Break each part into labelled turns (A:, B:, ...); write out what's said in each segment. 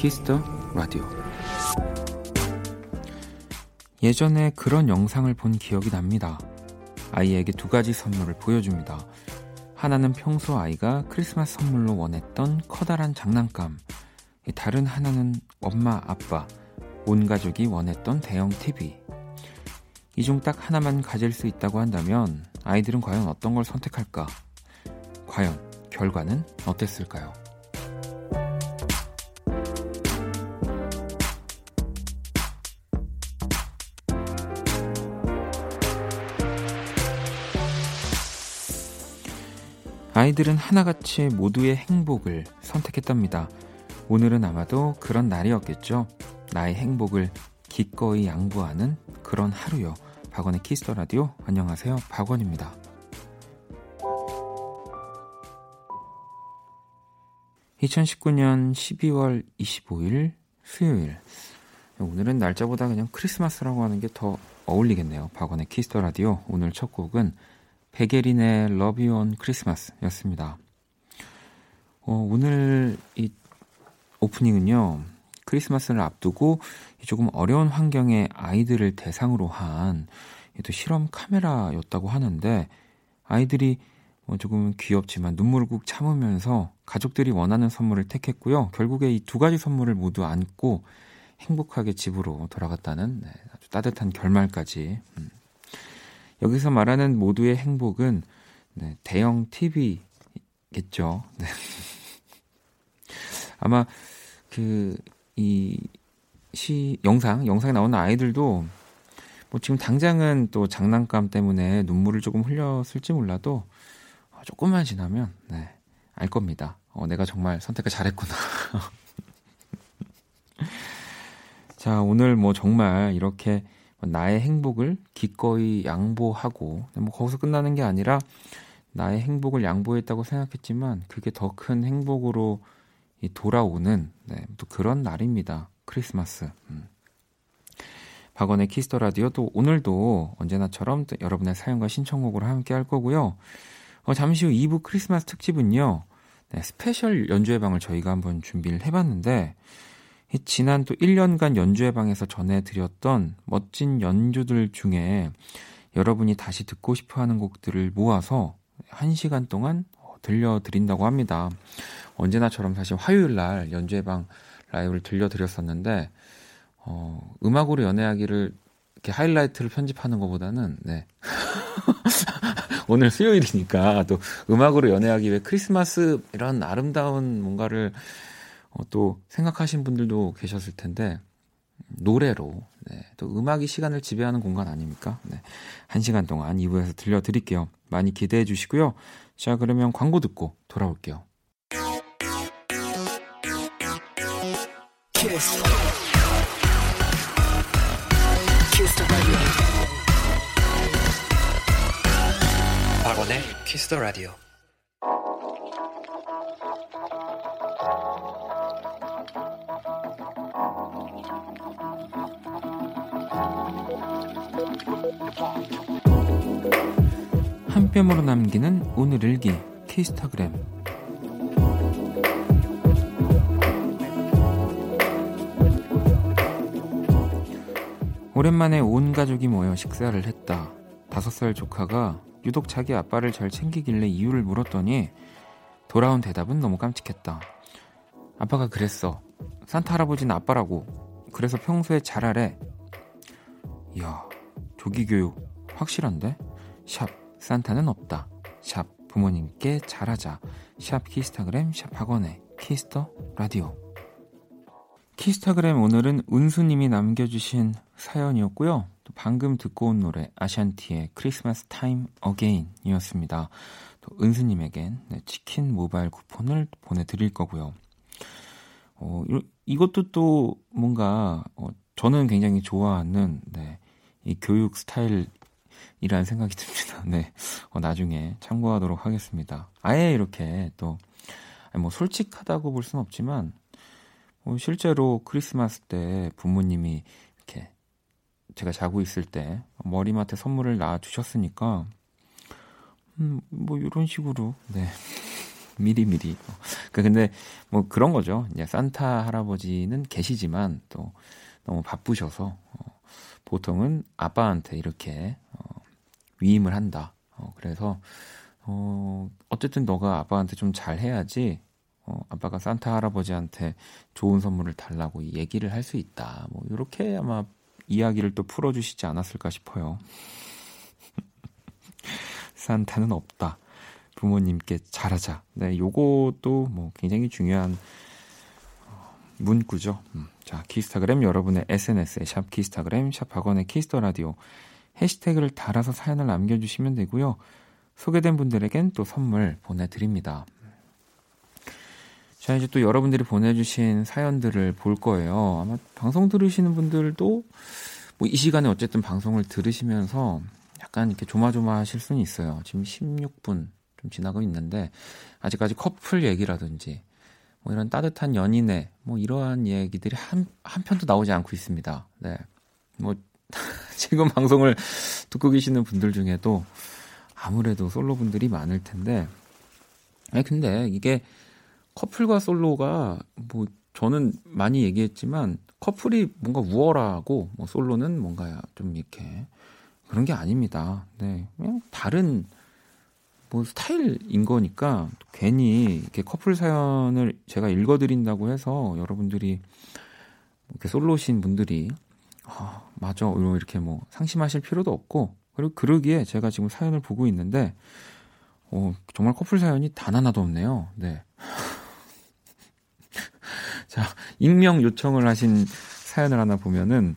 A: 키스터 라디오 예전에 그런 영상을 본 기억이 납니다. 아이에게 두 가지 선물을 보여줍니다. 하나는 평소 아이가 크리스마스 선물로 원했던 커다란 장난감. 다른 하나는 엄마, 아빠, 온 가족이 원했던 대형 TV. 이 중 딱 하나만 가질 수 있다고 한다면 아이들은 과연 어떤 걸 선택할까? 과연 결과는 어땠을까요? 아이들은 하나같이 모두의 행복을 선택했답니다. 오늘은 아마도 그런 날이었겠죠. 나의 행복을 기꺼이 양보하는 그런 하루요. 박원의 키스 더 라디오. 안녕하세요. 박원입니다. 2019년 12월 25일 수요일. 오늘은 날짜보다 그냥 크리스마스라고 하는 게 더 어울리겠네요. 박원의 키스 더 라디오. 오늘 첫 곡은 백예린의 Love You on Christmas 였습니다. 어, 오늘 이 오프닝은요, 크리스마스를 앞두고 조금 어려운 환경의 아이들을 대상으로 한 또 실험 카메라였다고 하는데 아이들이 뭐 조금 귀엽지만 눈물을 꾹 참으면서 가족들이 원하는 선물을 택했고요. 결국에 이 두 가지 선물을 모두 안고 행복하게 집으로 돌아갔다는 네, 아주 따뜻한 결말까지 음, 여기서 말하는 모두의 행복은 네, 대형 TV겠죠. 네. 아마 그 이 시 영상 영상에 나오는 아이들도 뭐 지금 당장은 또 장난감 때문에 눈물을 조금 흘렸을지 몰라도 어, 조금만 지나면 네, 알 겁니다. 어, 내가 정말 선택을 잘했구나. 자, 오늘 뭐 정말 이렇게 나의 행복을 기꺼이 양보하고 뭐 거기서 끝나는 게 아니라 나의 행복을 양보했다고 생각했지만 그게 더 큰 행복으로 돌아오는 네, 또 그런 날입니다. 크리스마스. 음. 박원의 키스 더 라디오 또 오늘도 언제나처럼 또 여러분의 사연과 신청곡으로 함께 할 거고요. 어, 잠시 후 2부 크리스마스 특집은요. 네, 스페셜 연주회 방을 저희가 한번 준비를 해봤는데 지난 또 1년간 연주회 방에서 전해드렸던 멋진 연주들 중에 여러분이 다시 듣고 싶어 하는 곡들을 모아서 1시간 동안 들려드린다고 합니다. 언제나처럼 사실 화요일 날 연주회 방 라이브를 들려드렸었는데, 어, 음악으로 연애하기를 이렇게 하이라이트를 편집하는 것보다는, 네. 오늘 수요일이니까 또 음악으로 연애하기 위해 크리스마스 이런 아름다운 뭔가를 어, 또 생각하신 분들도 계셨을 텐데 노래로 네, 또 음악이 시간을 지배하는 공간 아닙니까? 네, 한 시간 동안 2부에서 들려드릴게요. 많이 기대해 주시고요. 자 그러면 광고 듣고 돌아올게요. 키스. 키스 박원의 키스 더 라디오. 한 뼘으로 남기는 오늘 일기 키스타그램 오랜만에 온 가족이 모여 식사를 했다. 다섯 살 조카가 유독 자기 아빠를 잘 챙기길래 이유를 물었더니 돌아온 대답은 너무 깜찍했다. 아빠가 그랬어. 산타 할아버지는 아빠라고. 그래서 평소에 잘하래. 이야, 조기 교육 확실한데? 샵 산타는 없다. 샵 부모님께 잘하자. 샵 키스타그램 샵 박원의 키스 더 라디오. 키스타그램 오늘은 은수님이 남겨주신 사연이었고요. 또 방금 듣고 온 노래 아샨티의 Christmas Time Again이었습니다. 또 은수님에겐 네, 치킨 모바일 쿠폰을 보내드릴 거고요. 어, 이것도 또 뭔가 어, 저는 굉장히 좋아하는 네, 이 교육 스타일이라는 생각이 듭니다. 네, 어, 나중에 참고하도록 하겠습니다. 아예 이렇게 또 뭐 솔직하다고 볼 수는 없지만 뭐 실제로 크리스마스 때 부모님이 이렇게 제가 자고 있을 때 머리맡에 선물을 놔 주셨으니까 음, 뭐 이런 식으로 네. 미리 미리. 그 근데 뭐 그런 거죠. 이제 산타 할아버지는 계시지만 또 너무 바쁘셔서 어, 보통은 아빠한테 이렇게 어, 위임을 한다. 어, 그래서 어, 어쨌든 너가 아빠한테 좀 잘해야지 어, 아빠가 산타 할아버지한테 좋은 선물을 달라고 얘기를 할 수 있다. 뭐 이렇게 아마 이야기를 또 풀어주시지 않았을까 싶어요. 산타는 없다. 부모님께 잘하자. 네, 요것도 뭐 굉장히 중요한 어, 문구죠. 음, 자, 키스타그램 여러분의 SNS에 샵 키스타그램, 샵 박원의 키스 더 라디오 해시태그를 달아서 사연을 남겨주시면 되고요. 소개된 분들에겐 또 선물 보내드립니다. 자, 이제 또 여러분들이 보내주신 사연들을 볼 거예요. 아마 방송 들으시는 분들도 뭐 이 시간에 어쨌든 방송을 들으시면서 약간 이렇게 조마조마하실 수는 있어요. 지금 16분 좀 지나고 있는데 아직까지 커플 얘기라든지 뭐 이런 따뜻한 연인의 뭐 이러한 얘기들이 한, 한 편도 나오지 않고 있습니다. 네. 뭐 지금 방송을 듣고 계시는 분들 중에도 아무래도 솔로 분들이 많을 텐데 아니 근데 이게 커플과 솔로가 뭐 저는 많이 얘기했지만 커플이 뭔가 우월하고 뭐 솔로는 뭔가 좀 이렇게 그런 게 아닙니다. 네. 그냥 다른 뭐 스타일인 거니까 괜히 이렇게 커플 사연을 제가 읽어드린다고 해서 여러분들이 이렇게 솔로신 분들이 아, 맞아 이렇게 뭐 상심하실 필요도 없고 그리고 그러기에 제가 지금 사연을 보고 있는데 어, 정말 커플 사연이 단 하나도 없네요. 네. 자, 익명 요청을 하신 사연을 하나 보면은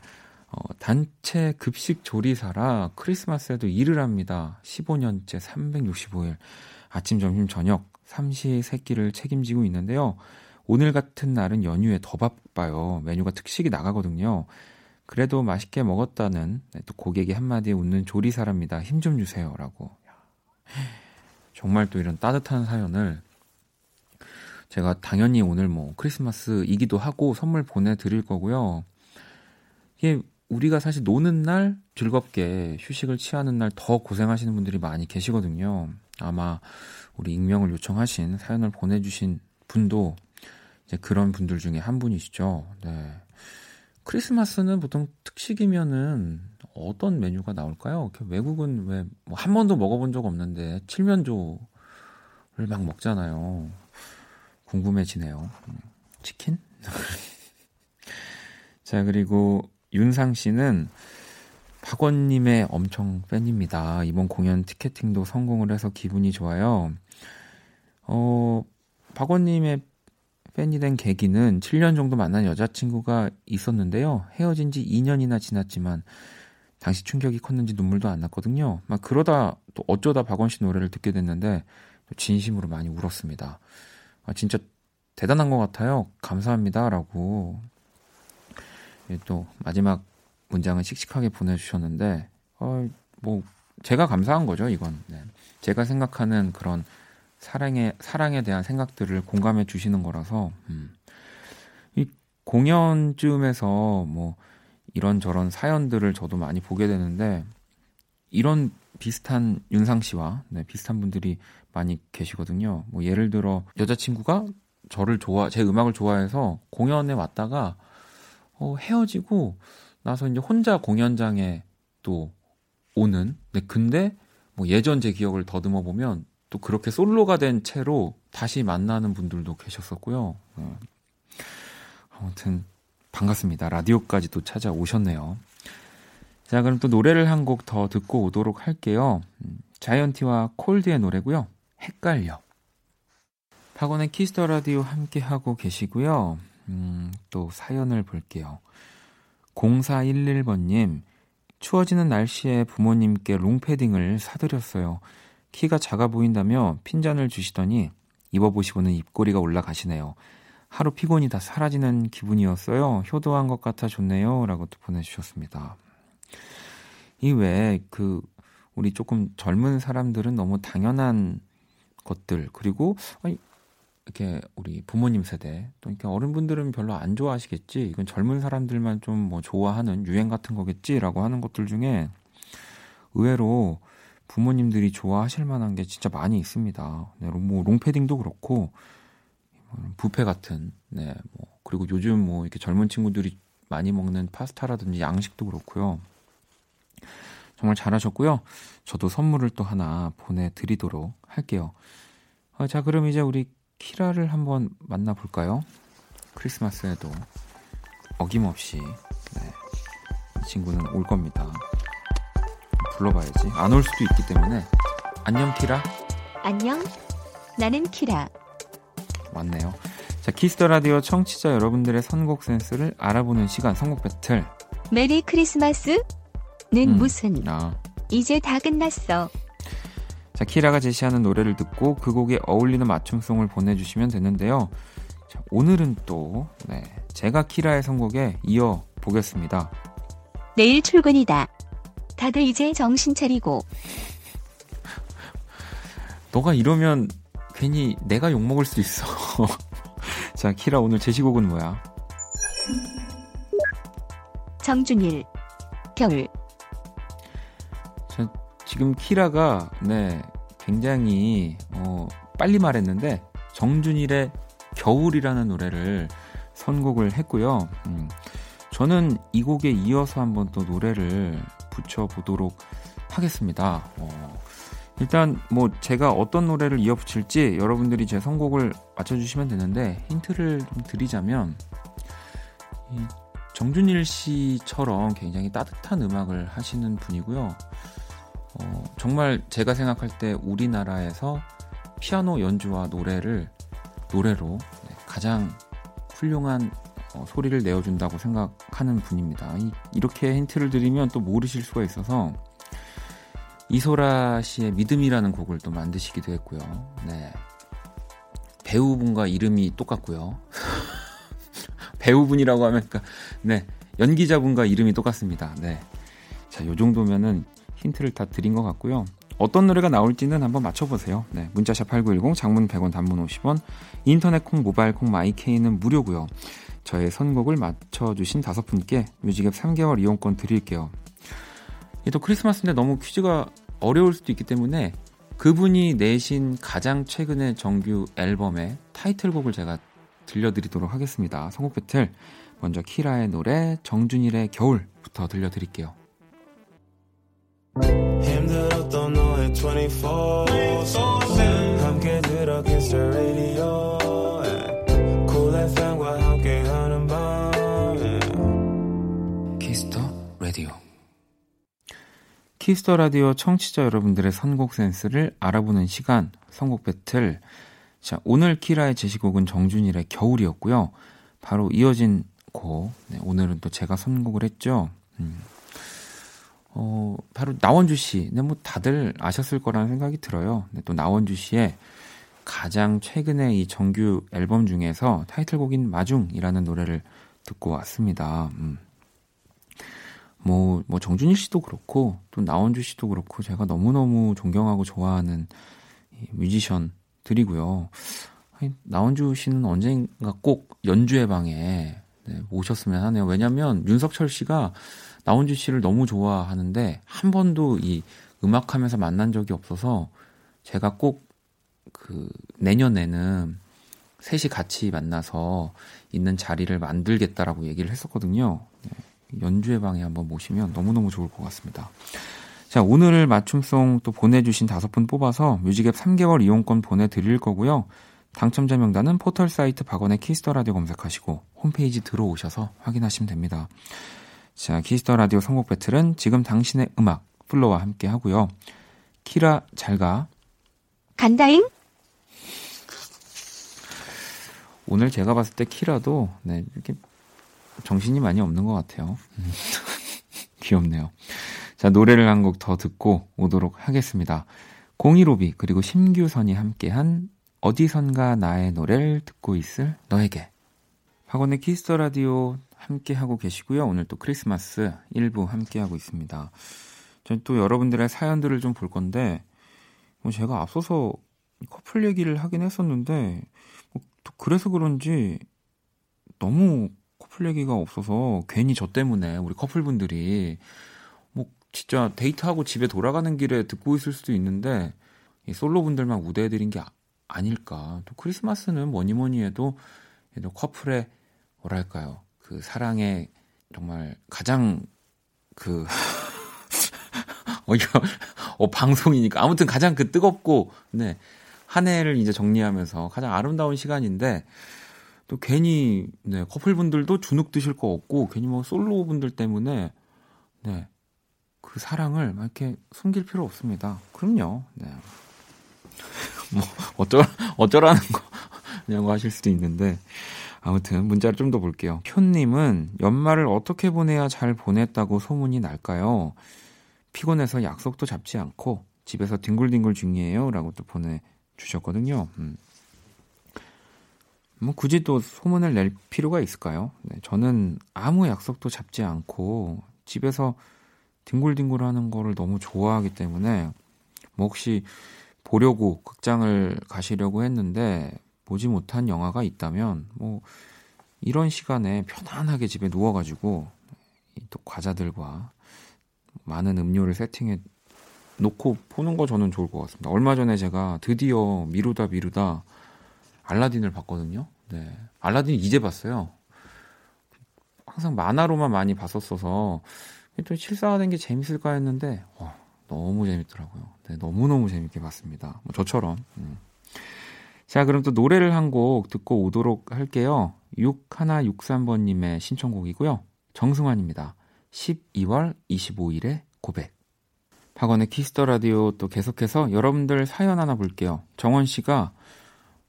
A: 어, 단체 급식 조리사라 크리스마스에도 일을 합니다. 15년째 365일 아침, 점심, 저녁 삼시 세끼를 책임지고 있는데요. 오늘 같은 날은 연휴에 더 바빠요. 메뉴가 특식이 나가거든요. 그래도 맛있게 먹었다는 네, 또 고객이 한마디에 웃는 조리사랍니다. 힘 좀 주세요라고. 정말 또 이런 따뜻한 사연을 제가 당연히 오늘 뭐 크리스마스이기도 하고 선물 보내드릴 거고요. 이게 우리가 사실 노는 날 즐겁게 휴식을 취하는 날 더 고생하시는 분들이 많이 계시거든요. 아마 우리 익명을 요청하신 사연을 보내주신 분도 이제 그런 분들 중에 한 분이시죠. 네. 크리스마스는 보통 특식이면은 어떤 메뉴가 나올까요? 외국은 왜뭐한 번도 먹어본 적 없는데 칠면조를 막 먹잖아요. 궁금해지네요. 음, 치킨? 자, 그리고 윤상 씨는 박원님의 엄청 팬입니다. 이번 공연 티켓팅도 성공을 해서 기분이 좋아요. 어, 박원님의 팬이 된 계기는 7년 정도 만난 여자친구가 있었는데요. 헤어진 지 2년이나 지났지만 당시 충격이 컸는지 눈물도 안 났거든요. 막 그러다 또 어쩌다 박원 씨 노래를 듣게 됐는데 진심으로 많이 울었습니다. 아, 진짜 대단한 것 같아요. 감사합니다라고 예, 또 마지막 문장을 씩씩하게 보내주셨는데 어, 뭐 제가 감사한 거죠 이건 네. 제가 생각하는 그런 사랑에 사랑에 대한 생각들을 공감해 주시는 거라서 음. 이 공연쯤에서 뭐 이런 저런 사연들을 저도 많이 보게 되는데 이런 비슷한 윤상 씨와 네, 비슷한 분들이 많이 계시거든요. 뭐 예를 들어 여자친구가 저를 좋아 제 음악을 좋아해서 공연에 왔다가 어, 헤어지고 나서 이제 혼자 공연장에 또 오는. 네, 근데 뭐 예전 제 기억을 더듬어 보면 또 그렇게 솔로가 된 채로 다시 만나는 분들도 계셨었고요. 네. 아무튼 반갑습니다. 라디오까지 또 찾아오셨네요. 자, 그럼 또 노래를 한 곡 더 듣고 오도록 할게요. 음, 자이언티와 콜드의 노래고요. 헷갈려. 박원의 키스 더 라디오 함께 하고 계시고요. 음, 또 사연을 볼게요. 0411번님, 추워지는 날씨에 부모님께 롱패딩을 사드렸어요. 키가 작아 보인다며 핀잔을 주시더니 입어보시고는 입꼬리가 올라가시네요. 하루 피곤이 다 사라지는 기분이었어요. 효도한 것 같아 좋네요. 라고 또 보내주셨습니다. 이 외에 그, 우리 조금 젊은 사람들은 너무 당연한 것들, 그리고, 아니, 이렇게 우리 부모님 세대 또 이렇게 어른분들은 별로 안 좋아하시겠지 이건 젊은 사람들만 좀 뭐 좋아하는 유행 같은 거겠지라고 하는 것들 중에 의외로 부모님들이 좋아하실 만한 게 진짜 많이 있습니다. 네, 뭐 롱패딩도 그렇고 부페 같은 네, 뭐 그리고 요즘 뭐 이렇게 젊은 친구들이 많이 먹는 파스타라든지 양식도 그렇고요. 정말 잘하셨고요. 저도 선물을 또 하나 보내드리도록 할게요. 어, 자, 그럼 이제 우리 키라를 한번 만나볼까요? 크리스마스에도 어김없이 네, 이 친구는 올 겁니다. 불러봐야지. 안 올 수도 있기 때문에 안녕 키라.
B: 안녕. 나는 키라.
A: 맞네요. 자, 키스 더 라디오 청취자 여러분들의 선곡 센스를 알아보는 시간 선곡 배틀.
B: Merry Christmas는 음, 무슨?
A: 아.
B: 이제 다 끝났어.
A: 자, 키라가 제시하는 노래를 듣고 그 곡에 어울리는 맞춤송을 보내주시면 되는데요. 자, 오늘은 또 네, 제가 키라의 선곡에 이어 보겠습니다.
B: 내일 출근이다. 다들 이제 정신 차리고.
A: 너가 이러면 괜히 내가 욕먹을 수 있어. 자, 키라 오늘 제시곡은 뭐야?
B: 정준일 겨울
A: 자, 지금 키라가 네 굉장히 어, 빨리 말했는데 정준일의 겨울이라는 노래를 선곡을 했고요. 음, 저는 이 곡에 이어서 한번 또 노래를 붙여보도록 하겠습니다. 어, 일단 뭐 제가 어떤 노래를 이어 붙일지 여러분들이 제 선곡을 맞춰주시면 되는데 힌트를 좀 드리자면 정준일 씨처럼 굉장히 따뜻한 음악을 하시는 분이고요. 어, 정말 제가 생각할 때 우리나라에서 피아노 연주와 노래를 노래로 네, 가장 훌륭한 어, 소리를 내어준다고 생각하는 분입니다. 이, 이렇게 힌트를 드리면 또 모르실 수가 있어서 이소라 씨의 믿음이라는 곡을 또 만드시기도 했고요. 네. 배우분과 이름이 똑같고요. 배우분이라고 하면, 그러니까, 네. 연기자분과 이름이 똑같습니다. 네. 자, 요 정도면은 힌트를 다 드린 것 같고요. 어떤 노래가 나올지는 한번 맞춰보세요. 네. 문자샵 8910, 장문 100원, 단문 50원, 인터넷 콩, 모바일 콩, 마이케이는 무료고요. 저의 선곡을 맞춰주신 다섯 분께 뮤직앱 3개월 이용권 드릴게요. 또 크리스마스인데 너무 퀴즈가 어려울 수도 있기 때문에 그분이 내신 가장 최근의 정규 앨범의 타이틀곡을 제가 들려드리도록 하겠습니다. 선곡 배틀 먼저 키라의 노래 정준일의 겨울부터 들려드릴게요. 힘들었던 너의 24 함께 들어 키스 라디오 쿨 FM과 함께하는 밤 키스 더 라디오 키스 더 라디오 청취자 여러분들의 선곡 센스를 알아보는 시간, 선곡 배틀. 자, 오늘 키라의 제시곡은 정준일의 겨울이었고요. 바로 이어진 곡, 네, 오늘은 또 제가 선곡을 했죠. 음. 어, 바로 나원주 씨. 네, 뭐 다들 아셨을 거라는 생각이 들어요. 네, 또 나원주 씨의 가장 최근에 이 정규 앨범 중에서 타이틀곡인 마중이라는 노래를 듣고 왔습니다. 음. 뭐, 뭐, 정준일 씨도 그렇고, 또 나원주 씨도 그렇고, 제가 너무너무 존경하고 좋아하는 뮤지션들이고요. 나원주 씨는 언젠가 꼭 연주회 방에 네, 오셨으면 하네요. 왜냐면 윤석철 씨가 나원주 씨를 너무 좋아하는데, 한 번도 이 음악하면서 만난 적이 없어서, 제가 꼭 그 내년에는 셋이 같이 만나서 있는 자리를 만들겠다라고 얘기를 했었거든요. 네. 연주회 방에 한번 모시면 너무너무 좋을 것 같습니다. 자, 오늘 맞춤송 또 보내주신 다섯 분 뽑아서 뮤직앱 3개월 이용권 보내드릴 거고요. 당첨자 명단은 포털 사이트 박원의 키스 더 라디오 검색하시고 홈페이지 들어오셔서 확인하시면 됩니다. 자, 키스 더 라디오 선곡 배틀은 지금 당신의 음악 FLO와 함께 하고요. 키라 잘가.
B: 간다잉?
A: 오늘 제가 봤을 때 키라도 네, 이렇게 정신이 많이 없는 것 같아요. 음. 귀엽네요. 자, 노래를 한 곡 더 듣고 오도록 하겠습니다. 015B 그리고 심규선이 함께한 어디선가 나의 노래를 듣고 있을 너에게 박원의 키스 더 라디오 함께 하고 계시고요. 오늘 또 크리스마스 1부 함께 하고 있습니다. 전 또 여러분들의 사연들을 좀 볼 건데 뭐 제가 앞서서 커플 얘기를 하긴 했었는데 뭐 또 그래서 그런지 너무 커플 얘기가 없어서 괜히 저 때문에 우리 커플분들이 뭐 진짜 데이트하고 집에 돌아가는 길에 듣고 있을 수도 있는데 이 솔로분들만 우대해드린 게 아, 닐까 또 크리스마스는 뭐니 뭐니 해도 커플의 뭐랄까요 그 사랑의 정말 가장 그 어, 이거 어, 방송이니까 아무튼 가장 그 뜨겁고 네. 한 해를 이제 정리하면서 가장 아름다운 시간인데 또 괜히 네, 커플분들도 주눅 드실 거 없고 괜히 뭐 솔로분들 때문에 네. 그 사랑을 막 이렇게 숨길 필요 없습니다. 그럼요. 네. 뭐 어쩌 어쩌라는 거냐고 하실 수도 있는데 아무튼 문자를 좀 더 볼게요. 표님은 연말을 어떻게 보내야 잘 보냈다고 소문이 날까요? 피곤해서 약속도 잡지 않고 집에서 뒹굴뒹굴 중이에요. 라고 또 보내주셨거든요. 음. 뭐 굳이 또 소문을 낼 필요가 있을까요? 네, 저는 아무 약속도 잡지 않고 집에서 뒹굴뒹굴 하는 거를 너무 좋아하기 때문에 뭐 혹시 보려고 극장을 가시려고 했는데 보지 못한 영화가 있다면 뭐 이런 시간에 편안하게 집에 누워가지고 또 과자들과 많은 음료를 세팅해 놓고 보는 거 저는 좋을 것 같습니다. 얼마 전에 제가 드디어 미루다 미루다 알라딘을 봤거든요. 네. 알라딘 이제 봤어요. 항상 만화로만 많이 봤었어서 또 실사화된 게 재밌을까 했는데 와, 너무 재밌더라고요. 네, 너무너무 재밌게 봤습니다. 뭐 저처럼. 음. 자, 그럼 또 노래를 한 곡 듣고 오도록 할게요. 6163번님의 신청곡이고요. 정승환입니다. 12월 25일에 고백. 박원의 키스 더 라디오 또 계속해서 여러분들 사연 하나 볼게요. 정원 씨가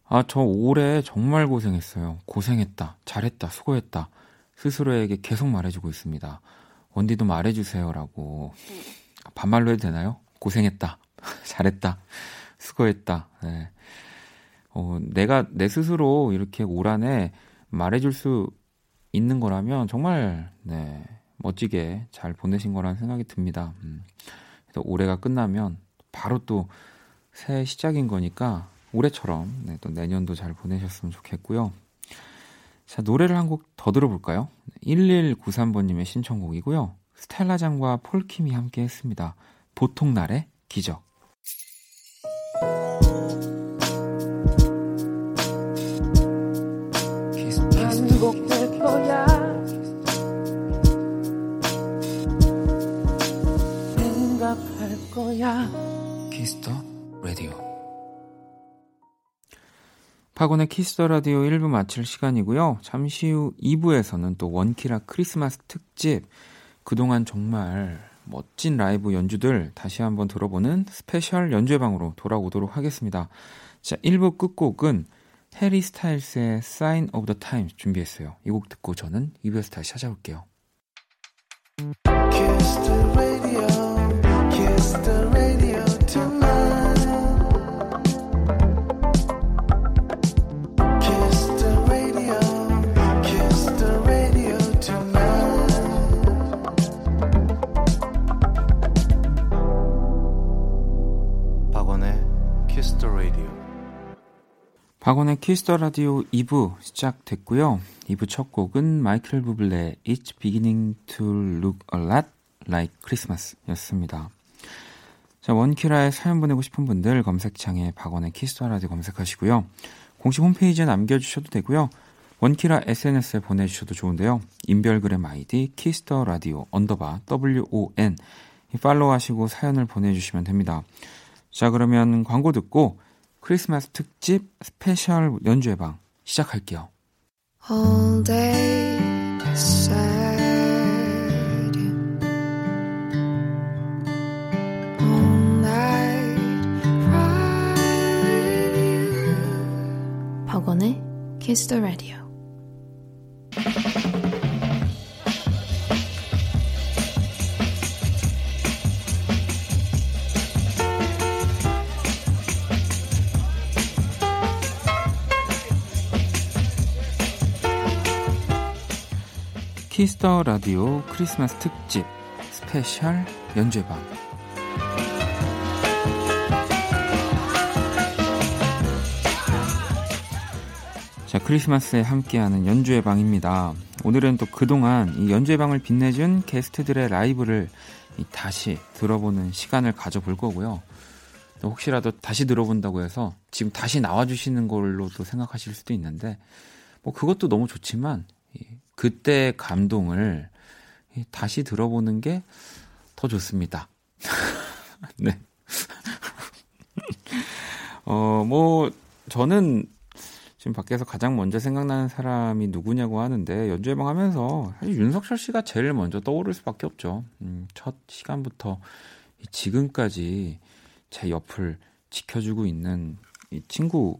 A: 아, 저 올해 정말 고생했어요. 고생했다. 잘했다. 수고했다. 스스로에게 계속 말해주고 있습니다. 원디도 말해주세요라고. 반말로 해도 되나요? 고생했다. 잘했다. 수고했다. 네. 어, 내가 내 스스로 이렇게 올 한해 말해줄 수 있는 거라면 정말, 네. 멋지게 잘 보내신 거라는 생각이 듭니다. 음. 올해가 끝나면 바로 또 새 시작인 거니까 올해처럼 네, 또 내년도 잘 보내셨으면 좋겠고요. 자, 노래를 한 곡 더 들어볼까요? 1193번님의 신청곡이고요. 스텔라 장과 폴킴이 함께 했습니다. 보통날의 기적. 거야. Kiss the Radio. 박원의 Kiss the Radio 1부 마칠 시간이고요. 잠시 후 2부에서는 또 원키라 크리스마스 특집 그동안 정말 멋진 라이브 연주들 다시 한번 들어보는 스페셜 연주회 방으로 돌아오도록 하겠습니다. 자, 1부 끝곡은 해리 스타일스의 Sign of the Times 준비했어요. 이 곡 듣고 저는 2부에서 다시 찾아올게요. 박원의 Kiss the Radio 2부 시작됐고요. 2부 첫 곡은 마이클 부블레 It's Beginning to Look a Lot Like Christmas 였습니다. 자, 원키라에 사연 보내고 싶은 분들 검색창에 박원의 Kiss the Radio 검색하시고요. 공식 홈페이지에 남겨주셔도 되고요. 원키라 SNS에 보내주셔도 좋은데요. 인별그램 아이디 Kiss the Radio 언더바 WON 팔로우 하시고 사연을 보내주시면 됩니다. 자, 그러면 광고 듣고 크리스마스 특집 스페셜 연주회 방 시작할게요. All day sad. All night cry with you. 박원의 Kiss the Radio. Kiss the Radio 크리스마스 특집 스페셜 연주회방 자 크리스마스에 함께하는 연주회방입니다 오늘은 또 그동안 이 연주회방을 빛내준 게스트들의 라이브를 다시 들어보는 시간을 가져볼 거고요. 또 혹시라도 다시 들어본다고 해서 지금 다시 나와주시는 걸로도 생각하실 수도 있는데 뭐 그것도 너무 좋지만 그때 감동을 다시 들어보는 게 더 좋습니다. 네. 어, 뭐, 저는 지금 밖에서 가장 먼저 생각나는 사람이 누구냐고 하는데 연주예방 하면서 사실 윤석철 씨가 제일 먼저 떠오를 수밖에 없죠. 음, 첫 시간부터 지금까지 제 옆을 지켜주고 있는 이 친구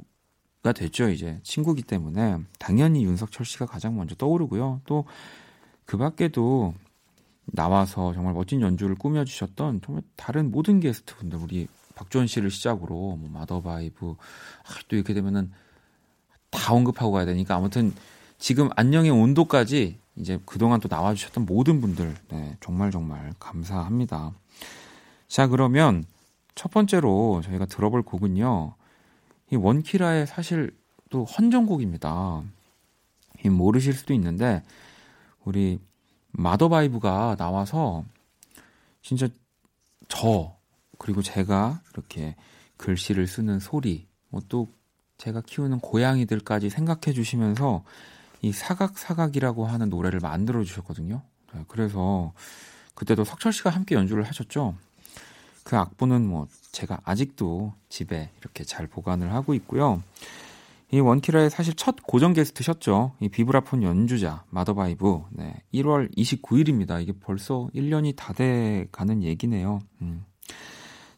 A: 가 됐죠. 이제 친구기 때문에 당연히 윤석철 씨가 가장 먼저 떠오르고요. 또 그 밖에도 나와서 정말 멋진 연주를 꾸며주셨던 정말 다른 모든 게스트분들 우리 박주원 씨를 시작으로 뭐 마더바이브 아, 또 이렇게 되면은 다 언급하고 가야 되니까 아무튼 지금 안녕의 온도까지 이제 그동안 또 나와주셨던 모든 분들 네, 정말 정말 감사합니다. 자 그러면 첫 번째로 저희가 들어볼 곡은요. 이 원키라의 사실 또 헌정곡입니다. 이 모르실 수도 있는데 우리 마더바이브가 나와서 진짜 저 그리고 제가 이렇게 글씨를 쓰는 소리 뭐 또 제가 키우는 고양이들까지 생각해 주시면서 이 사각사각이라고 하는 노래를 만들어 주셨거든요. 네, 그래서 그때도 석철 씨가 함께 연주를 하셨죠. 그 악보는 뭐 제가 아직도 집에 이렇게 잘 보관을 하고 있고요. 이 원키라의 사실 첫 고정 게스트셨죠. 이 비브라폰 연주자 마더바이브. 네, 1월 29일입니다. 이게 벌써 1년이 다 돼 가는 얘기네요. 음.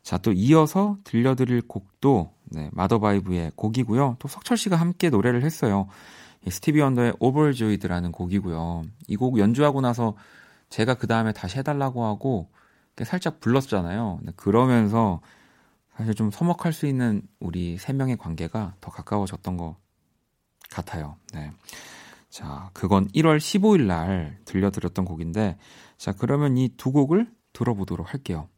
A: 자, 또 이어서 들려드릴 곡도 네, 마더바이브의 곡이고요. 또 석철 씨가 함께 노래를 했어요. 스티비 언더의 오버조이드라는 곡이고요. 이 곡 연주하고 나서 제가 그 다음에 다시 해달라고 하고 살짝 불렀잖아요. 그러면서 사실 좀 서먹할 수 있는 우리 세 명의 관계가 더 가까워졌던 것 같아요. 네. 자, 그건 1월 15일 날 들려드렸던 곡인데, 자, 그러면 이 두 곡을 들어보도록 할게요.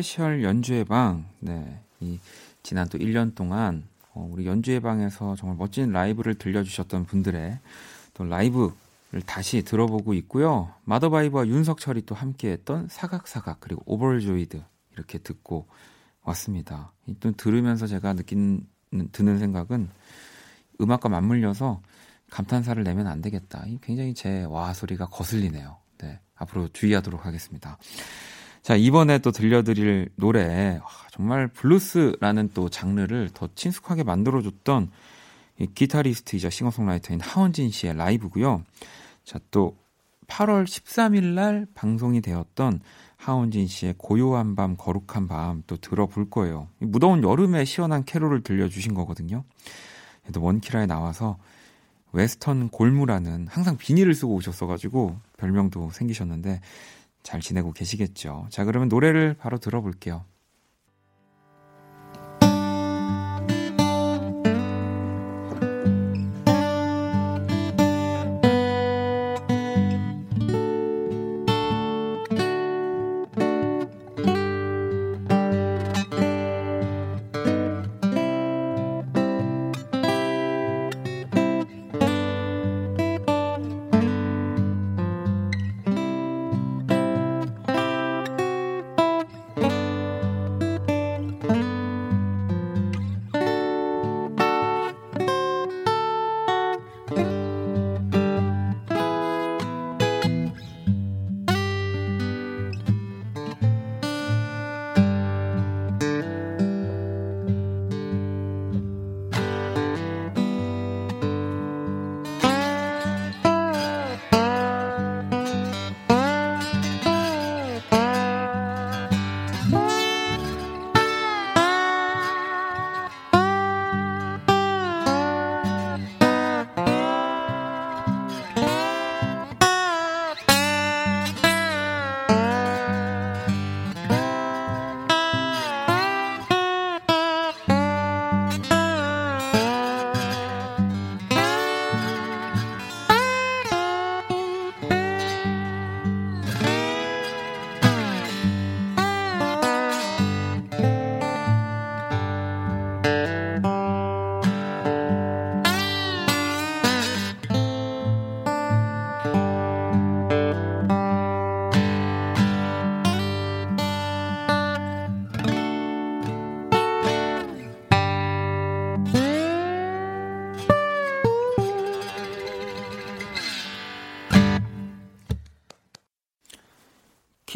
A: 스페셜 연주회 방. 네. 이 지난 또 1년 동안 어, 우리 연주회 방에서 정말 멋진 라이브를 들려주셨던 분들의 또 라이브를 다시 들어보고 있고요. 마더바이브와 윤석철이 또 함께했던 사각사각 그리고 Overjoyed 이렇게 듣고 왔습니다. 또 들으면서 제가 느낀 드는 생각은 음악과 맞물려서 감탄사를 내면 안 되겠다. 굉장히 제 와 소리가 거슬리네요. 네, 앞으로 주의하도록 하겠습니다. 자, 이번에 또 들려드릴 노래, 와, 정말 블루스라는 또 장르를 더 친숙하게 만들어줬던 이 기타리스트이자 싱어송라이터인 하헌진 씨의 라이브고요. 자, 또 8월 13일 날 방송이 되었던 하헌진 씨의 고요한 밤, 거룩한 밤 또 들어볼 거예요. 무더운 여름에 시원한 캐롤을 들려주신 거거든요. 또 원키라에 나와서 웨스턴 골무라는 항상 비니를 쓰고 오셨어가지고 별명도 생기셨는데 잘 지내고 계시겠죠. 자, 그러면 노래를 바로 들어볼게요.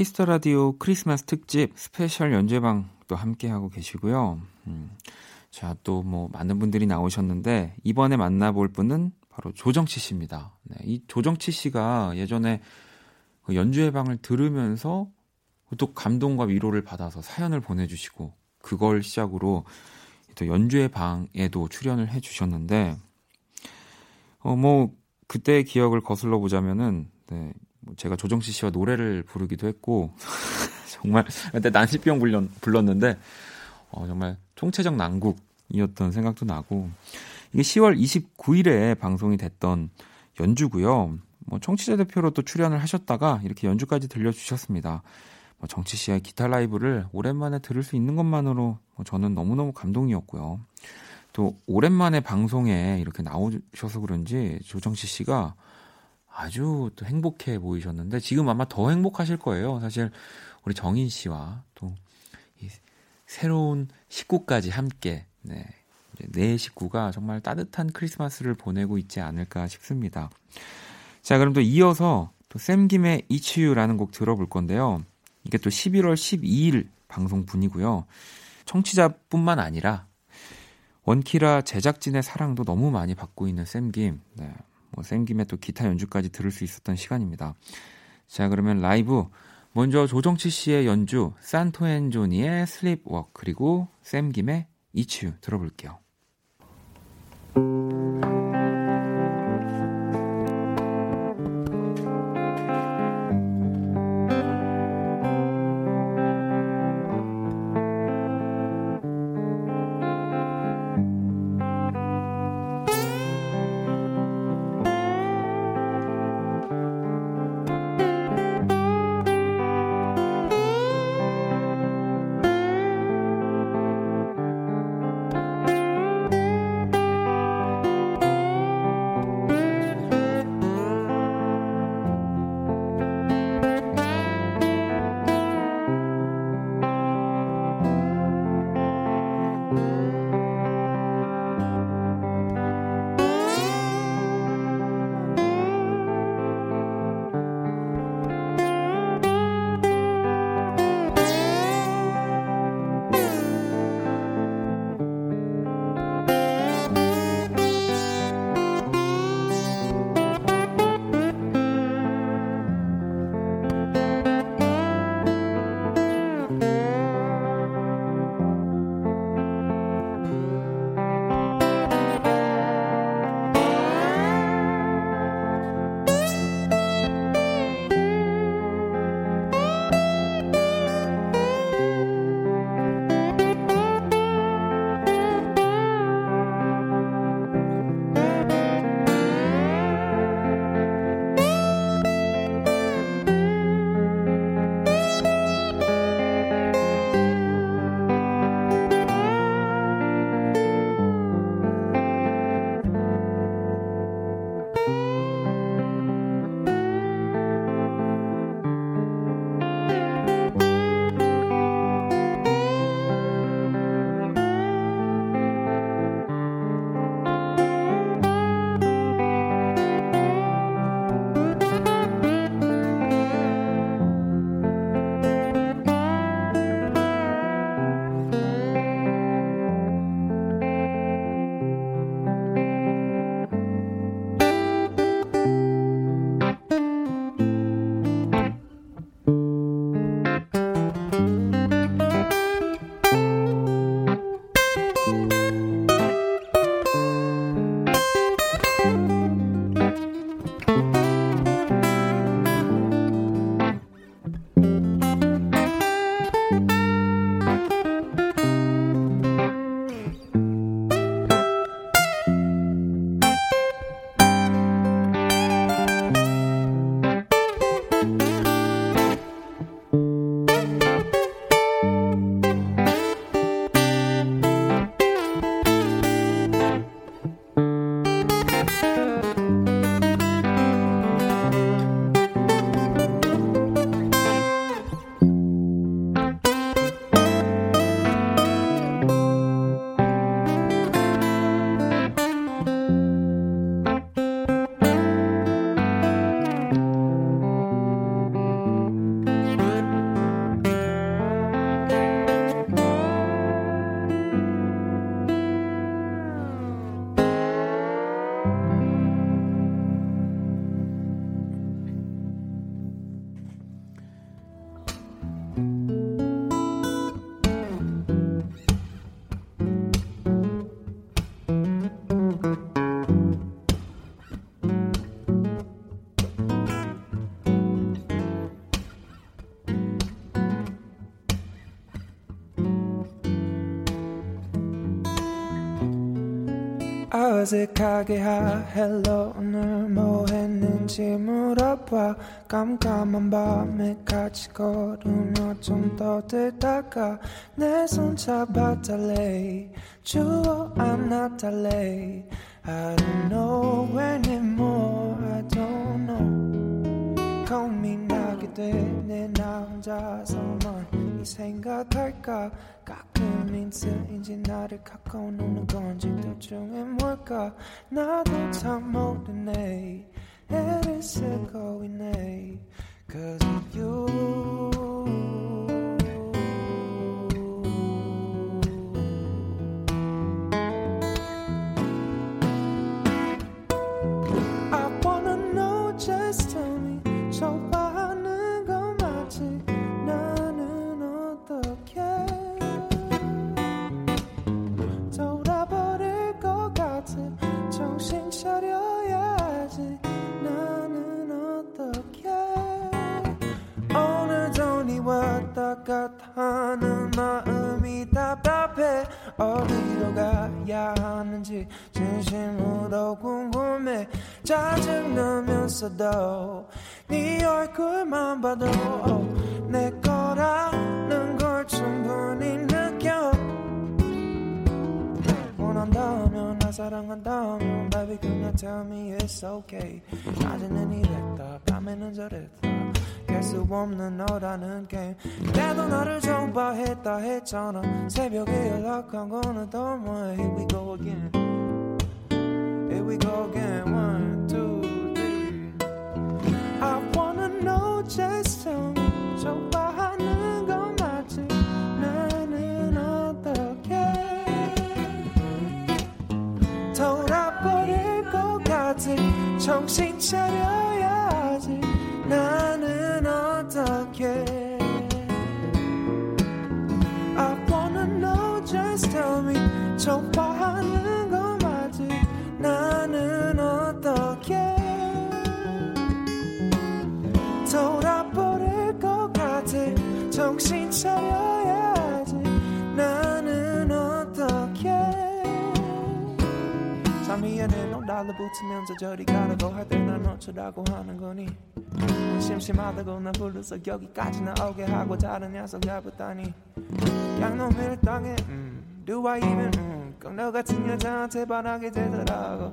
A: Kiss the Radio 크리스마스 특집 스페셜 연주회 방도 함께 하고 계시고요. 음, 자, 또 뭐 많은 분들이 나오셨는데 이번에 만나볼 분은 바로 조정치 씨입니다. 네, 이 조정치 씨가 예전에 그 연주회 방을 들으면서 또 감동과 위로를 받아서 사연을 보내주시고 그걸 시작으로 또 연주회 방에도 출연을 해주셨는데 어 뭐 그때 기억을 거슬러 보자면은 네, 뭐 제가 조정치 씨와 노래를 부르기도 했고 정말 그때 난시병 불렀는데 어, 정말 총체적 난국이었던 생각도 나고 이게 10월 29일에 방송이 됐던 연주고요. 뭐 청취자 대표로 또 출연을 하셨다가 이렇게 연주까지 들려주셨습니다. 뭐 정치 씨의 기타 라이브를 오랜만에 들을 수 있는 것만으로 뭐 저는 너무너무 감동이었고요. 또 오랜만에 방송에 이렇게 나오셔서 그런지 조정치 씨가 아주 또 행복해 보이셨는데 지금 아마 더 행복하실 거예요. 사실 우리 정인 씨와 또이 새로운 식구까지 함께 네. 네 식구가 정말 따뜻한 크리스마스를 보내고 있지 않을까 싶습니다. 자, 그럼 또 이어서 또 샘김의 이치유라는 곡 들어볼 건데요. 이게 또 11월 12일 방송 분이고요. 청취자뿐만 아니라 원키라 제작진의 사랑도 너무 많이 받고 있는 샘김. 네. 뭐 샘김의 또 기타 연주까지 들을 수 있었던 시간입니다. 자, 그러면 라이브 먼저 조정치 씨의 연주 산토 앤 조니의 Sleep Walk 그리고 샘 김의 이츄 들어볼게요.
C: 어색하게 hi hello 오늘 뭐 했는지 물어봐. 깜깜한 밤에 같이 걸으며 좀 떠들다가 내 손 잡아 달래. 추워 안아달래. I don't know anymore. I don't know. 고민하게 되네 나 혼자서만 이 생각할까 인스인지 나를 갖고 노는 건지 도중에 뭘까? 나도 참 모르네. 애를 쓰고 있네. Cause of you 하는지 진심으로 궁금해. 짜증나면서도 네 얼굴만 봐도 내 거라는 걸 충분히 느껴. 원한다면 나 사랑한다면 baby 그냥 tell me it's okay. 낮에는 이랬다 밤에는 저랬다. 깰 수 없는 너라는 게임 그래도 나를 좋아했다 했잖아 새벽에 연락한 거는 너무해 Here we go again Here we go again One, two, three I wanna know just me 좋아하는 거 맞지 나는 어떻게 돌아버릴 것 같아 정신 차려 달라붙으면서 저리 가라고 할때난 어쩌라고 하는 거니 심심하다고 나 불러서 여기까지 나 오게 하고 다른 녀석 잡았다니 양놈을 땅에 음, Do I even 음, 꼭너 같은 여자한테 반하게 되더라고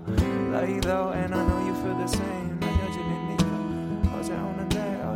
C: Love you though and I know you feel the same. 난 여전히 니가 어제 오는데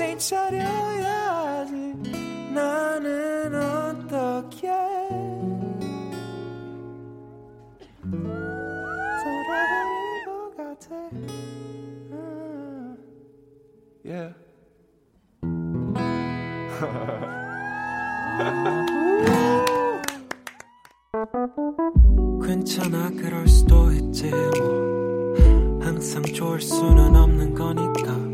C: 정신 차려야지. 나는 어떻게 돌아버릴 것 같아? 음. Yeah 괜찮아 그럴 수도 있지 뭐. 항상 좋을 수는 없는 거니까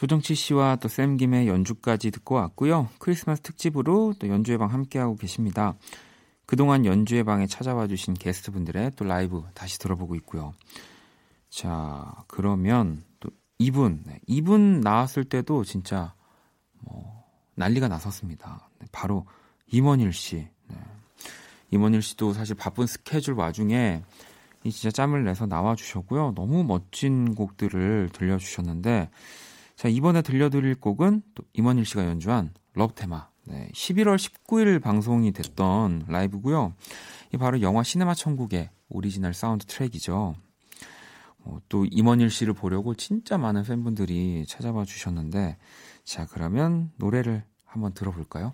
A: 조정치 씨와 또 쌤김의 연주까지 듣고 왔고요. 크리스마스 특집으로 또 연주회 방 함께하고 계십니다. 그동안 연주회 방에 찾아와 주신 게스트분들의 또 라이브 다시 들어보고 있고요. 자, 그러면 또 이분, 네, 이분 나왔을 때도 진짜 뭐 난리가 났었습니다. 네, 바로 임원일 씨. 네. 임원일 씨도 사실 바쁜 스케줄 와중에 이 진짜 짬을 내서 나와 주셨고요. 너무 멋진 곡들을 들려 주셨는데 자 이번에 들려드릴 곡은 또 임헌일 씨가 연주한 Love Theme. 네, 11월 19일 방송이 됐던 라이브고요. 이 바로 영화 시네마 천국의 오리지널 사운드 트랙이죠. 어, 또 임헌일 씨를 보려고 진짜 많은 팬분들이 찾아봐 주셨는데 자 그러면 노래를 한번 들어볼까요?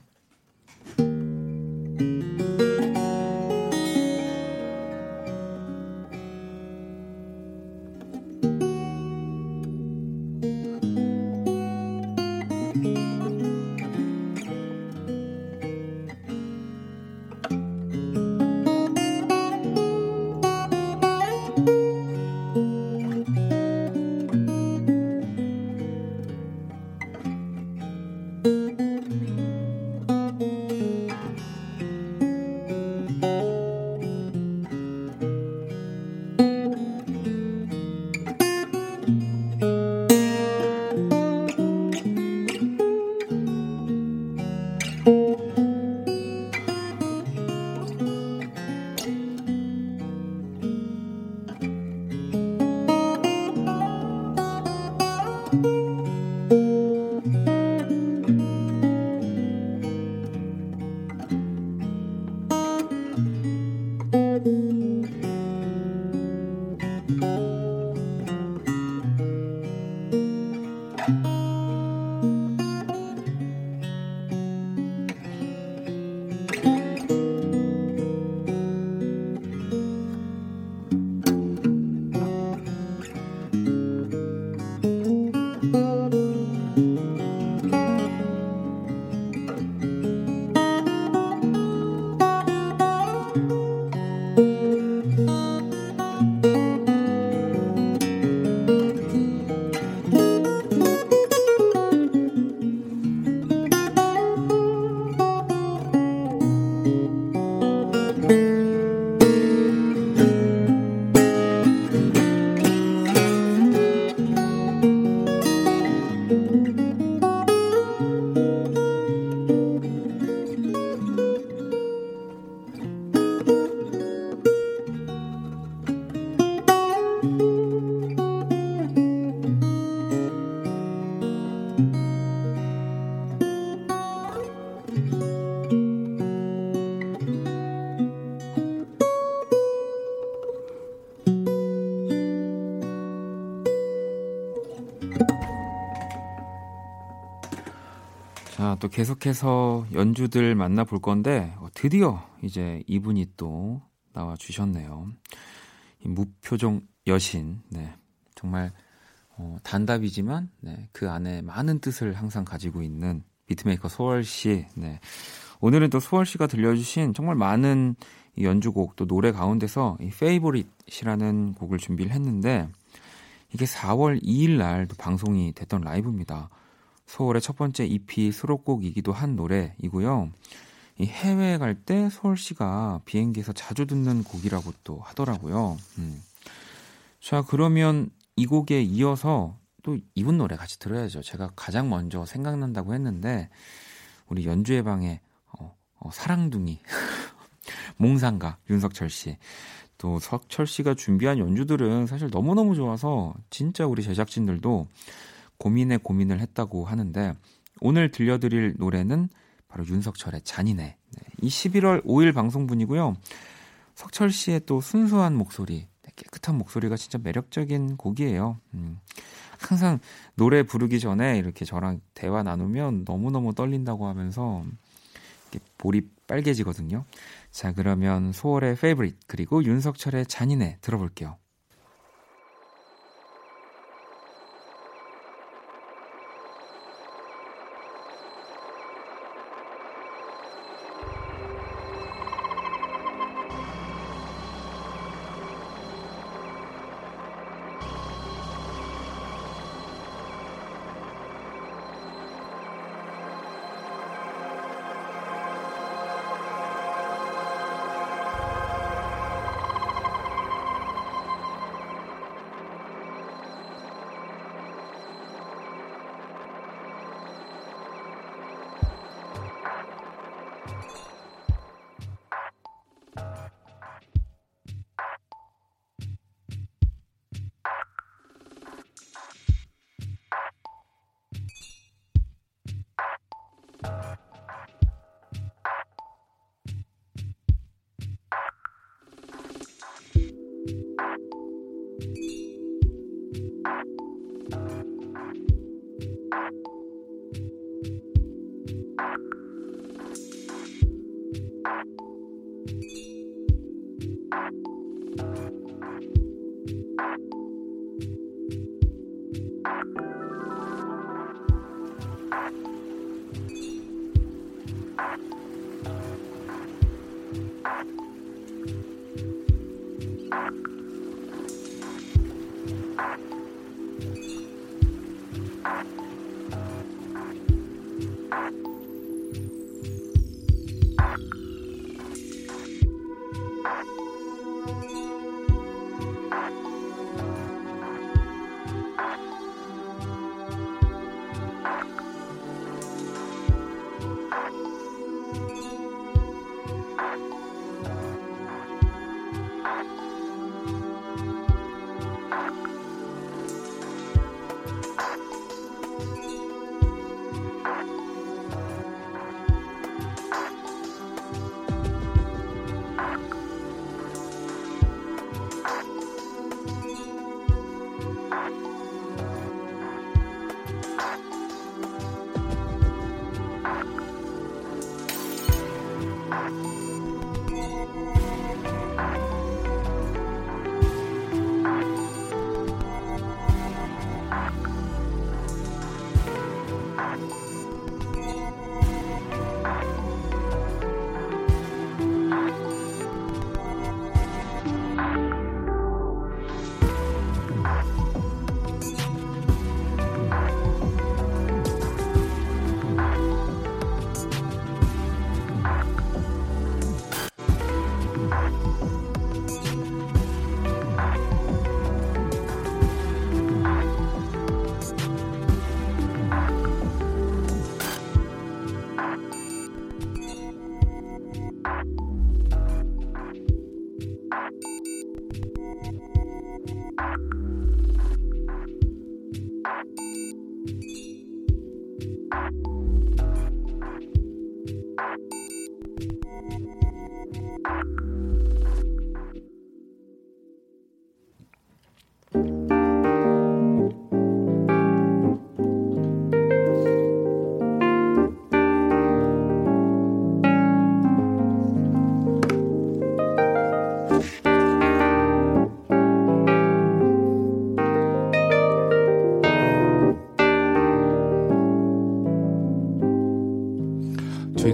A: 또 계속해서 연주들 만나볼 건데 어, 드디어 이제 이분이 또 나와 주셨네요. 무표정 여신, 네 정말 어, 단답이지만 네, 그 안에 많은 뜻을 항상 가지고 있는 beatmaker 소월 씨. 네. 오늘은 또 소월 씨가 들려주신 정말 많은 연주곡 또 노래 가운데서 이 favorite이라는 곡을 준비를 했는데 이게 4월 2일 날 방송이 됐던 라이브입니다. 서울의 첫 번째 EP 수록곡이기도 한 노래이고요. 이 해외에 갈 때 서울시가 비행기에서 자주 듣는 곡이라고 또 하더라고요. 음. 자, 그러면 이 곡에 이어서 또 이분 노래 같이 들어야죠. 제가 가장 먼저 생각난다고 했는데, 우리 연주의 방에, 어, 어, 사랑둥이, 몽상가, 윤석철 씨. 또 석철 씨가 준비한 연주들은 사실 너무너무 좋아서, 진짜 우리 제작진들도 고민에 고민을 했다고 하는데 오늘 들려드릴 노래는 바로 윤석철의 잔인해. 네, 이 11월 5일 방송분이고요. 석철 씨의 또 순수한 목소리, 네, 깨끗한 목소리가 진짜 매력적인 곡이에요. 음, 항상 노래 부르기 전에 이렇게 저랑 대화 나누면 너무너무 떨린다고 하면서 볼이 빨개지거든요. 자, 그러면 소월의 페이브릿 그리고 윤석철의 잔인해 들어볼게요.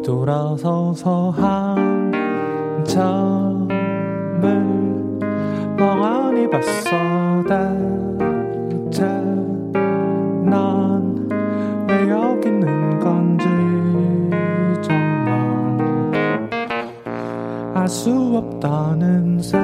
D: 뒤돌아서서 한참을 멍하니 봤어 대체 난 왜 여기 있는 건지 정말 알 수 없다는 새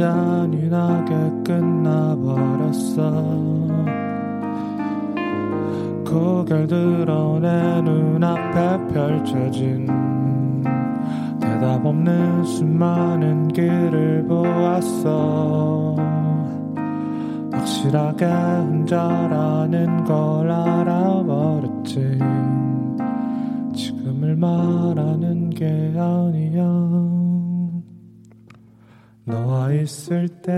D: 잔인하게 끝나버렸어. 고개를 드러내 눈앞에 펼쳐진 대답 없는 수많은 길을 보았어. 확실하게 혼자라는 걸 알아 있을 때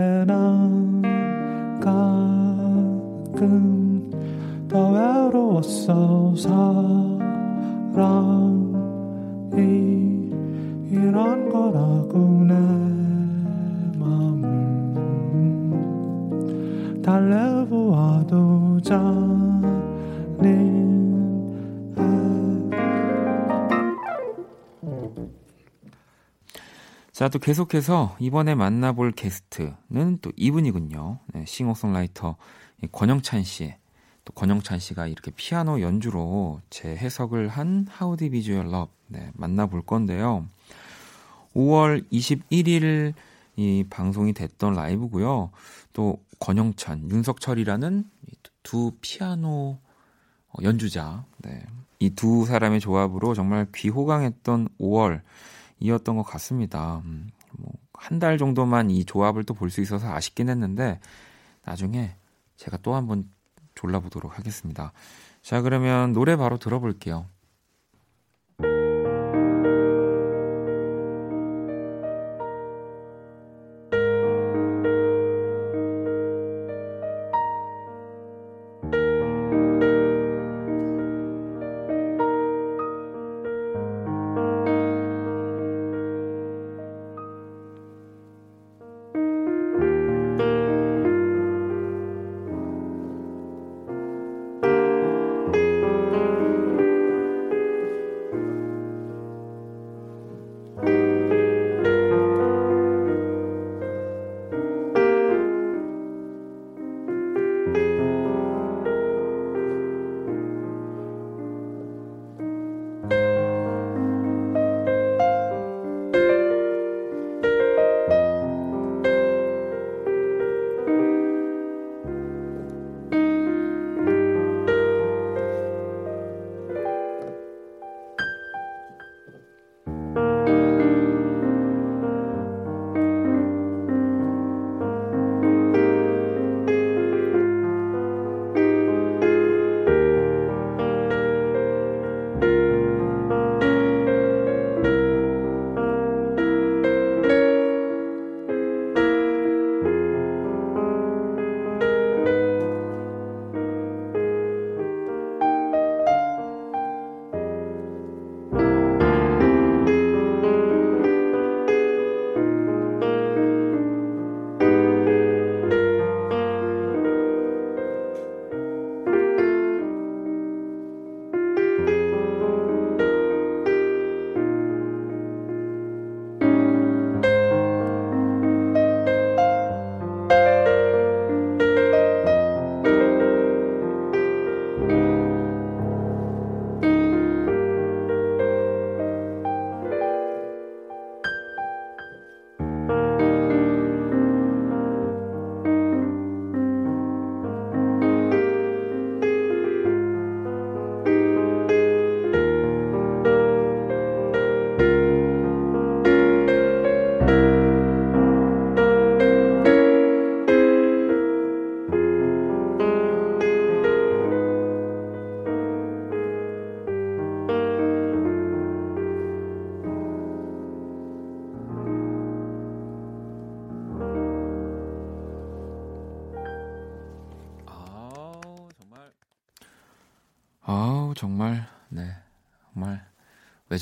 A: 자, 또 계속해서 이번에 만나볼 게스트는 또 이분이군요. 네, 싱어송라이터 권영찬 씨. 또 권영찬 씨가 이렇게 피아노 연주로 재해석을 한 Is Your Love 네, 만나볼 건데요. 5월 21일 이 방송이 됐던 라이브고요. 또 권영찬, 윤석철이라는 두 피아노 연주자, 네. 이 두 사람의 조합으로 정말 귀호강했던 5월 이었던 것 같습니다. 음, 뭐 한 달 정도만 이 조합을 또 볼 수 있어서 아쉽긴 했는데 나중에 제가 또 한번 졸라보도록 하겠습니다. 자, 그러면 노래 바로 들어볼게요.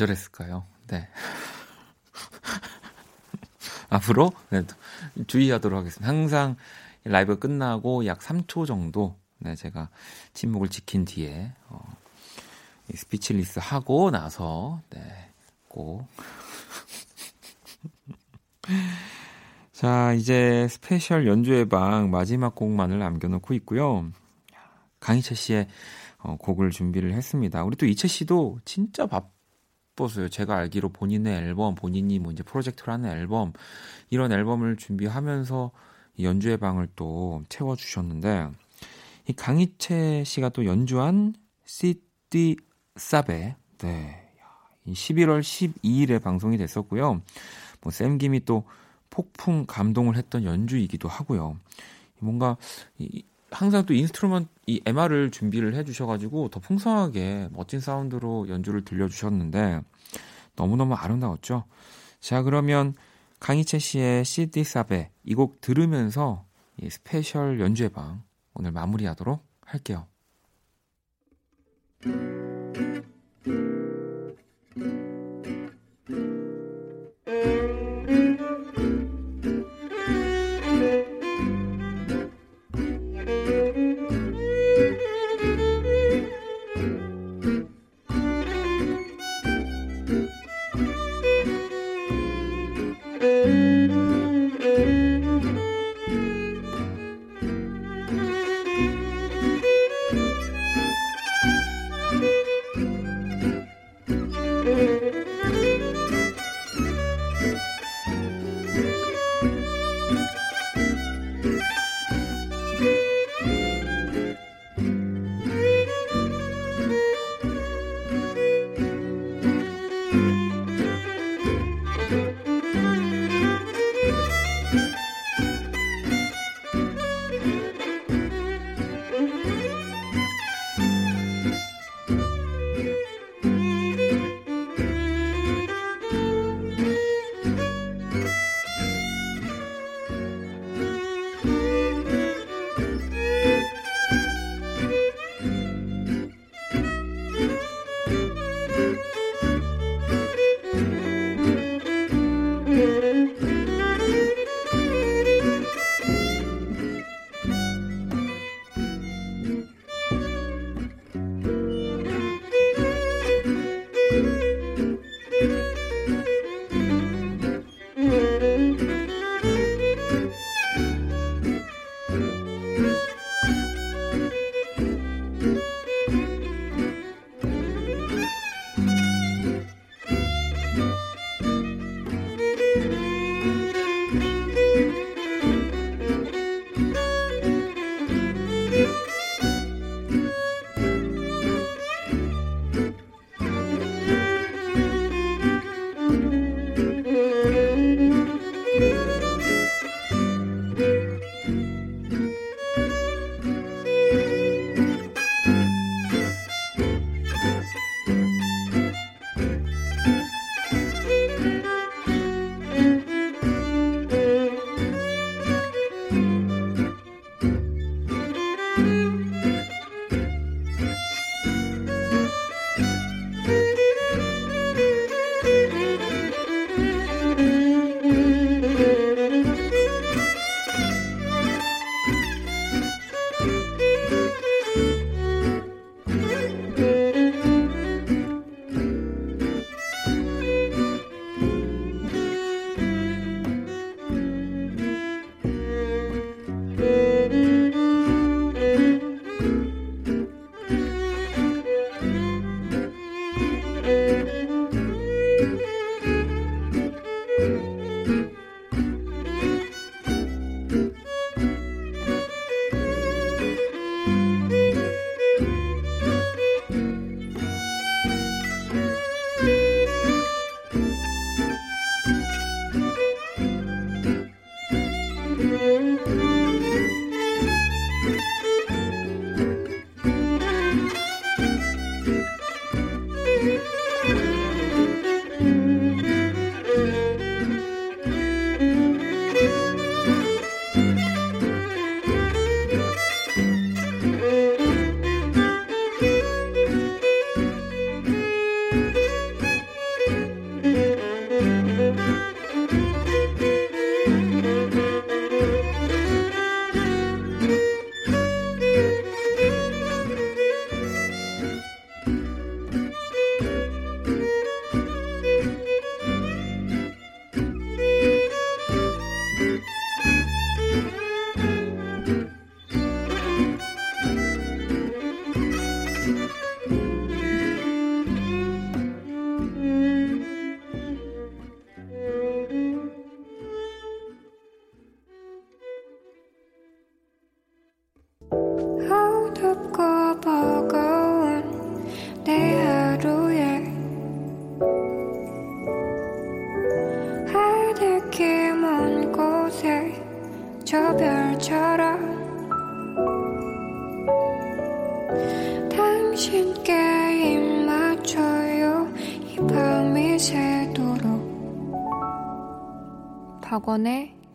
A: 저랬을까요? 네 앞으로 네, 주의하도록 하겠습니다. 항상 라이브 끝나고 약 3초 정도 네 제가 침묵을 지킨 뒤에 어, speechless 하고 나서 네 꼭 자, 이제 스페셜 연주회 방 마지막 곡만을 남겨놓고 있고요. 강희철 씨의 어, 곡을 준비를 했습니다. 우리 또 이채 씨도 진짜 바 빴어요. 제가 알기로 본인의 앨범, 본인이 뭐 이제 프로젝트를 하는 앨범, 이런 앨범을 준비하면서 연주회 방을 또 채워 주셨는데, 이 강희채 씨가 또 연주한 시티 사베, 네. 11월 12일에 방송이 됐었고요. 뭐, 샘김이 또 폭풍 감동을 했던 연주이기도 하고요. 뭔가, 이, 항상 또 instrument 이 MR을 준비를 해주셔가지고 더 풍성하게 멋진 사운드로 연주를 들려주셨는데 너무너무 아름다웠죠. 자 그러면 강희채 씨의 CD 사베 이 곡 들으면서 이 스페셜 연주회 방 오늘 마무리하도록 할게요.
E: 음.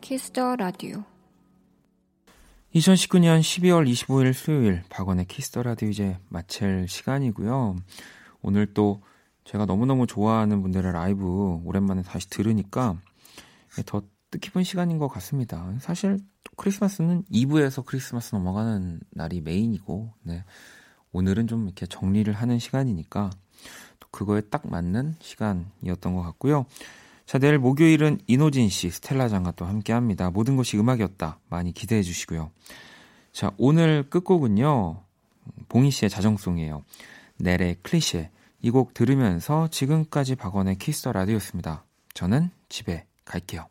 E: Kiss the Radio
A: 2019년 12월 25일 수요일 박원의 Kiss the Radio 이제 마칠 시간이고요. 오늘 또 제가 너무너무 좋아하는 분들의 라이브 오랜만에 다시 들으니까 더 뜻깊은 시간인 것 같습니다. 사실 크리스마스는 2부에서 크리스마스 넘어가는 날이 메인이고, 네. 오늘은 좀 이렇게 정리를 하는 시간이니까 또 그거에 딱 맞는 시간이었던 것 같고요. 자, 내일 목요일은 이노진 씨, 스텔라 장과 또 함께 합니다. 모든 것이 음악이었다. 많이 기대해 주시고요. 자, 오늘 끝곡은요. 봉희 씨의 자정송이에요. 넬의 클리셰. 이 곡 들으면서 지금까지 박원의 Kiss the Radio였습니다. 저는 집에 갈게요.